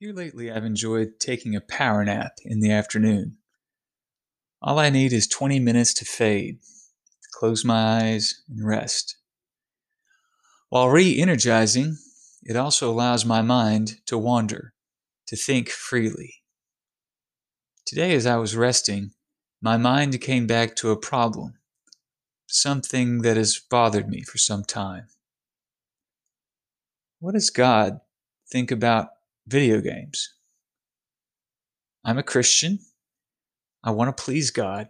Here lately, I've enjoyed taking a power nap in the afternoon. All I need is 20 minutes to fade, to close my eyes and rest. While re energizing, it also allows my mind to wander, to think freely. Today, as I was resting, my mind came back to a problem, something that has bothered me for some time. What does God think about video games. I'm a Christian. I want to please God.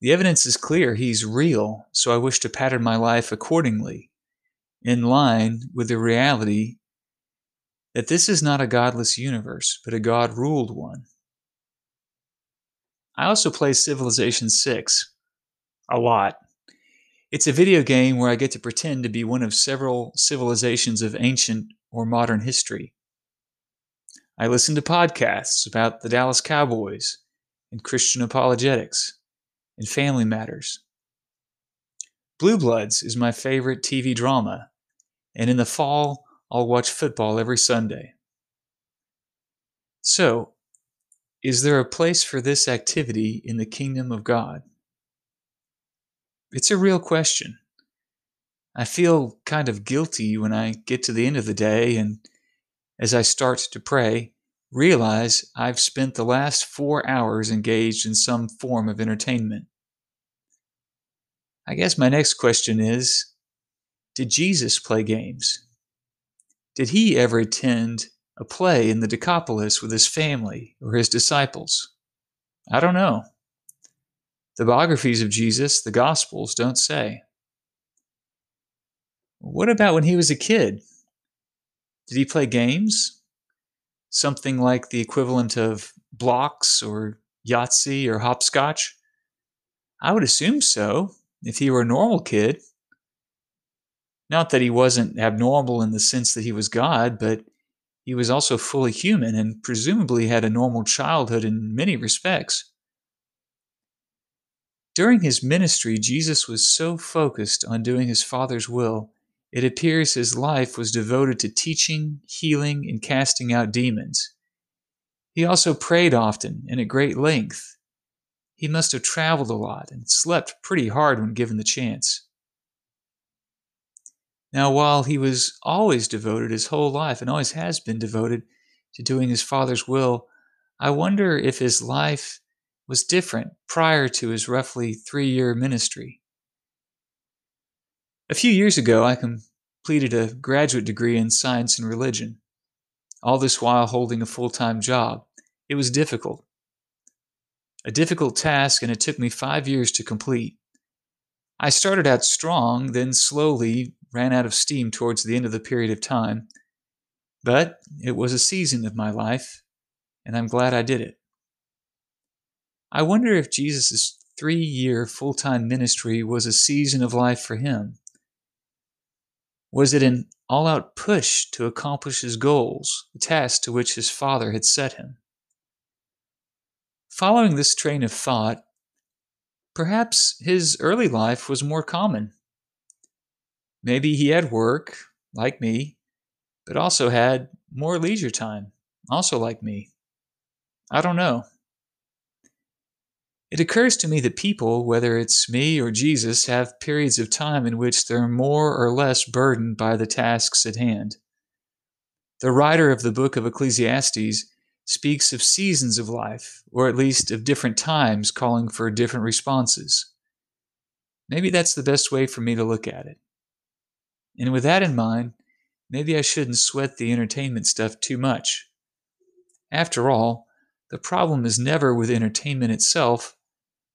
The evidence is clear. He's real, so I wish to pattern my life accordingly, in line with the reality that this is not a godless universe, but a God ruled one. I also play Civilization 6 a lot. It's a video game where I get to pretend to be one of several civilizations of ancient or modern history. I listen to podcasts about the Dallas Cowboys and Christian apologetics and family matters. Blue Bloods is my favorite TV drama, and in the fall, I'll watch football every Sunday. So, is there a place for this activity in the kingdom of God? It's a real question. I feel kind of guilty when I get to the end of the day and as I start to pray, realize I've spent the last four hours engaged in some form of entertainment. I guess my next question is Did Jesus play games? Did he ever attend a play in the Decapolis with his family or his disciples? I don't know. The biographies of Jesus, the Gospels, don't say. What about when he was a kid? Did he play games? Something like the equivalent of blocks or Yahtzee or hopscotch? I would assume so, if he were a normal kid. Not that he wasn't abnormal in the sense that he was God, but he was also fully human and presumably had a normal childhood in many respects. During his ministry, Jesus was so focused on doing his Father's will it appears his life was devoted to teaching, healing, and casting out demons. He also prayed often and at great length. He must have traveled a lot and slept pretty hard when given the chance. Now, while he was always devoted his whole life and always has been devoted to doing his Father's will, I wonder if his life was different prior to his roughly three year ministry. A few years ago, I completed a graduate degree in science and religion, all this while holding a full time job. It was difficult. A difficult task, and it took me five years to complete. I started out strong, then slowly ran out of steam towards the end of the period of time. But it was a season of my life, and I'm glad I did it. I wonder if Jesus' three year full time ministry was a season of life for him. Was it an all out push to accomplish his goals, the task to which his father had set him? Following this train of thought, perhaps his early life was more common. Maybe he had work, like me, but also had more leisure time, also like me. I don't know. It occurs to me that people, whether it's me or Jesus, have periods of time in which they're more or less burdened by the tasks at hand. The writer of the book of Ecclesiastes speaks of seasons of life, or at least of different times calling for different responses. Maybe that's the best way for me to look at it. And with that in mind, maybe I shouldn't sweat the entertainment stuff too much. After all, the problem is never with entertainment itself,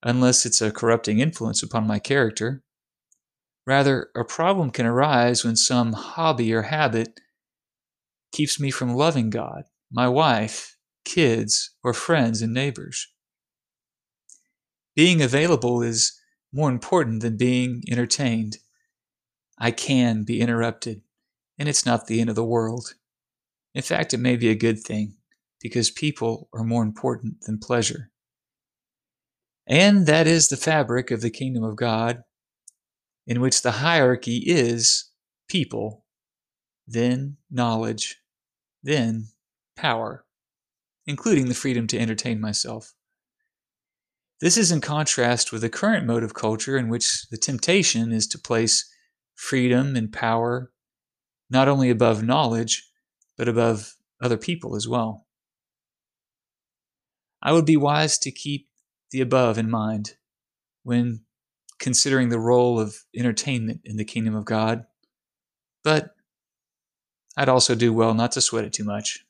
unless it's a corrupting influence upon my character. Rather, a problem can arise when some hobby or habit keeps me from loving God, my wife, kids, or friends and neighbors. Being available is more important than being entertained. I can be interrupted, and it's not the end of the world. In fact, it may be a good thing because people are more important than pleasure. And that is the fabric of the kingdom of God, in which the hierarchy is people, then knowledge, then power, including the freedom to entertain myself. This is in contrast with the current mode of culture in which the temptation is to place freedom and power not only above knowledge, but above other people as well. I would be wise to keep the above in mind when considering the role of entertainment in the kingdom of God, but I'd also do well not to sweat it too much.